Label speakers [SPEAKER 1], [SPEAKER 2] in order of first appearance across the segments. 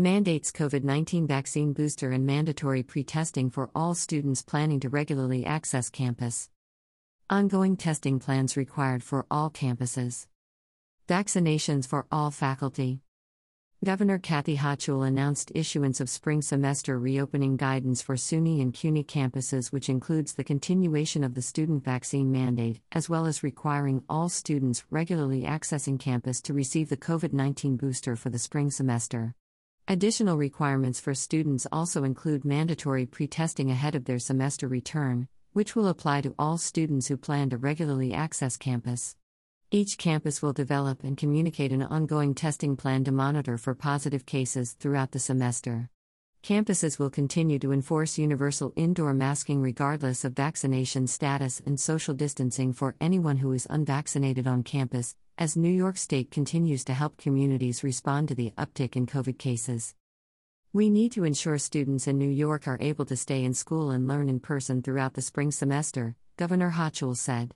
[SPEAKER 1] Mandates COVID 19 vaccine booster and mandatory pre testing for all students planning to regularly access campus. Ongoing testing plans required for all campuses. Vaccinations for all faculty. Governor Kathy Hochul announced issuance of spring semester reopening guidance for SUNY and CUNY campuses, which includes the continuation of the student vaccine mandate, as well as requiring all students regularly accessing campus to receive the COVID 19 booster for the spring semester. Additional requirements for students also include mandatory pre testing ahead of their semester return, which will apply to all students who plan to regularly access campus. Each campus will develop and communicate an ongoing testing plan to monitor for positive cases throughout the semester. Campuses will continue to enforce universal indoor masking regardless of vaccination status and social distancing for anyone who is unvaccinated on campus, as New York State continues to help communities respond to the uptick in COVID cases. We need to ensure students in New York are able to stay in school and learn in person throughout the spring semester, Governor Hochul said.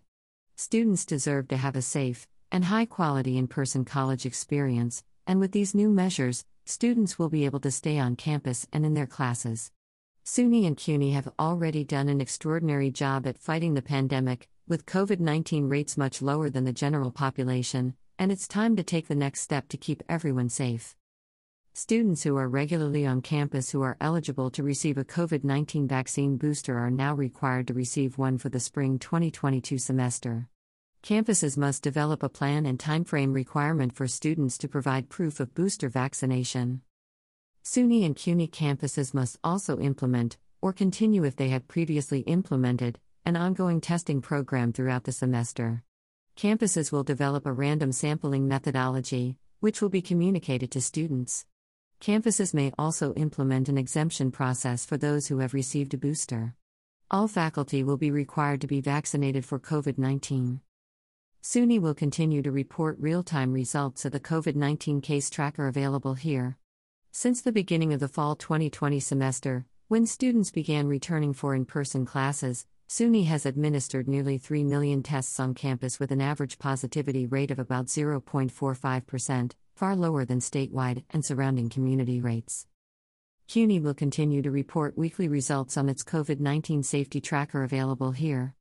[SPEAKER 1] Students deserve to have a safe and high quality in person college experience, and with these new measures, students will be able to stay on campus and in their classes. SUNY and CUNY have already done an extraordinary job at fighting the pandemic, with COVID 19 rates much lower than the general population, and it's time to take the next step to keep everyone safe. Students who are regularly on campus who are eligible to receive a COVID 19 vaccine booster are now required to receive one for the spring 2022 semester. Campuses must develop a plan and timeframe requirement for students to provide proof of booster vaccination. SUNY and CUNY campuses must also implement, or continue if they had previously implemented, an ongoing testing program throughout the semester. Campuses will develop a random sampling methodology, which will be communicated to students. Campuses may also implement an exemption process for those who have received a booster. All faculty will be required to be vaccinated for COVID 19. SUNY will continue to report real time results of the COVID 19 case tracker available here. Since the beginning of the fall 2020 semester, when students began returning for in person classes, SUNY has administered nearly 3 million tests on campus with an average positivity rate of about 0.45%, far lower than statewide and surrounding community rates. CUNY will continue to report weekly results on its COVID 19 safety tracker available here.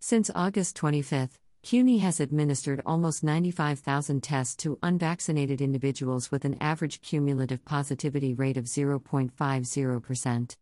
[SPEAKER 1] Since August 25, CUNY has administered almost 95,000 tests to unvaccinated individuals with an average cumulative positivity rate of 0.50%.